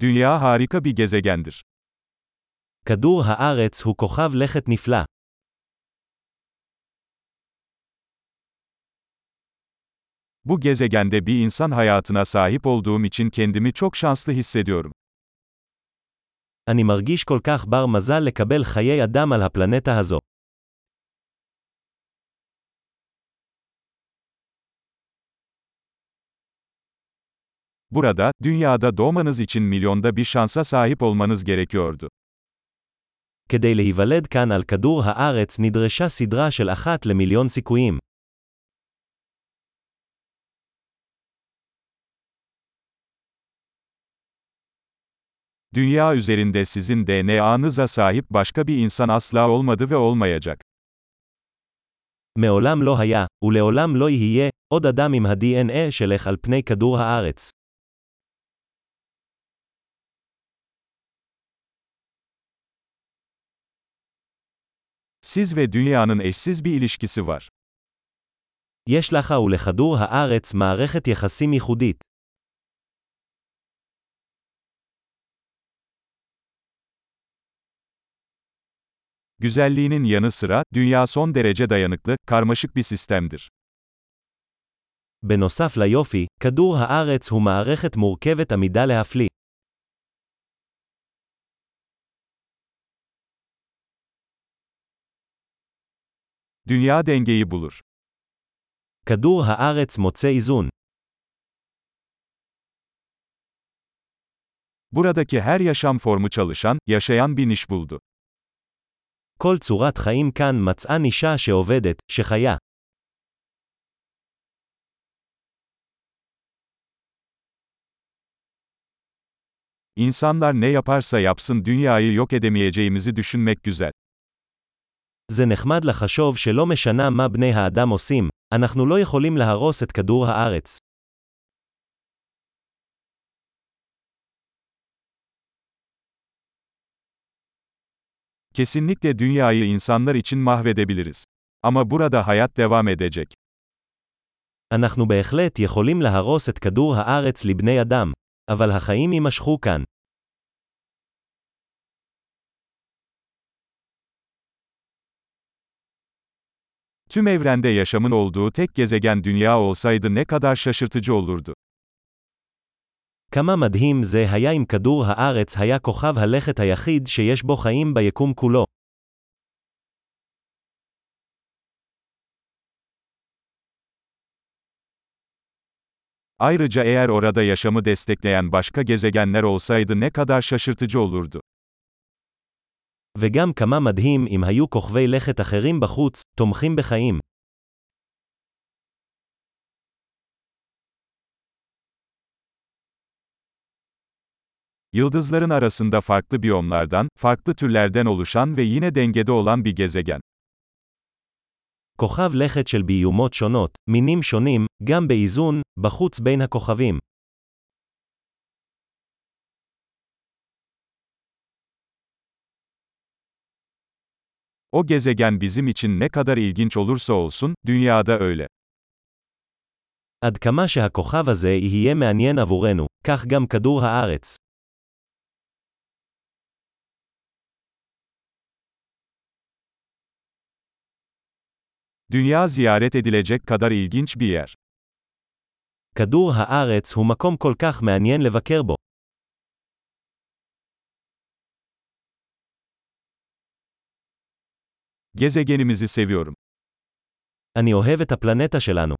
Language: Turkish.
Dünya harika bir gezegendir. כדור הארץ הוא כוכב לכת נפלא. Bu gezegende bir insan hayatına sahip olduğum için kendimi çok şanslı hissediyorum. אני מרגיש כל כך בר מזל לקבל חיי אדם על הפלנטה הזו. Burada, dünyada doğmanız için milyonda bir şansa sahip olmanız gerekiyordu. כדי להיוולד כאן על כדור הארץ נדרשה סדרה של אחת למיליון סיכויים. Dünya üzerinde sizin DNA'nıza sahip başka bir insan asla olmadı ve olmayacak. מעולם לא היה, ולעולם לא יהיה, עוד אדם עם ה-DNA שלך על פני כדור הארץ. Siz ve dünyanın eşsiz bir ilişkisi var. יש לך ולכדור הארץ מערכת יחסים ייחודית. Güzelliğinin yanı sıra, dünya son derece dayanıklı, karmaşık bir sistemdir. בנוסף ליופי, כדור הארץ הוא מערכת מורכבת עמידה להפליא. Dünya dengeyi bulur. כדור הארץ מוצא איזון. Buradaki her yaşam formu çalışan, yaşayan bir niş buldu. כל צורת חיים כאן מצאה נישה שעובדת, שחיה. İnsanlar ne yaparsa yapsın dünyayı yok edemeyeceğimizi düşünmek güzel. זה נחמד לחשוב שלא משנה מה בני האדם עושים, אנחנו לא יכולים להרוס את כדור הארץ. Kesinlikle dünyayı insanlar için mahvedebiliriz. Ama burada hayat devam edecek. אנחנו בהחלט יכולים להרוס את כדור הארץ לבני אדם, אבל החיים יימשכו כאן. Tüm evrende yaşamın olduğu tek gezegen dünya olsaydı ne kadar şaşırtıcı olurdu. כמה מדהים זה היה אם כדור הארץ היה כוכב הלכת היחיד שיש בו חיים ביקום כולו. Ayrıca eğer orada yaşamı destekleyen başka gezegenler olsaydı ne kadar şaşırtıcı olurdu. וגם כמה מדהים אם היו כוכבי לכת אחרים בחוץ, תומכים בחיים. Yıldızların arasında farklı biyomlardan, farklı türlerden oluşan ve yine dengede olan bir gezegen. כוכב לכת של ביומות שונות, מינים שונים, גם באיזון, בחוץ בין הכוכבים. O gezegen bizim için ne kadar ilginç olursa olsun, dünyada öyle. עד כמה שהכוכב הזה יהיה מעניין עבורנו, כך גם כדור הארץ. Dünya ziyaret edilecek kadar ilginç bir yer. כדור הארץ הוא מקום כל כך מעניין לבקר בו. Gezegenimizi seviyorum. אני אוהב את הפלנטה שלנו.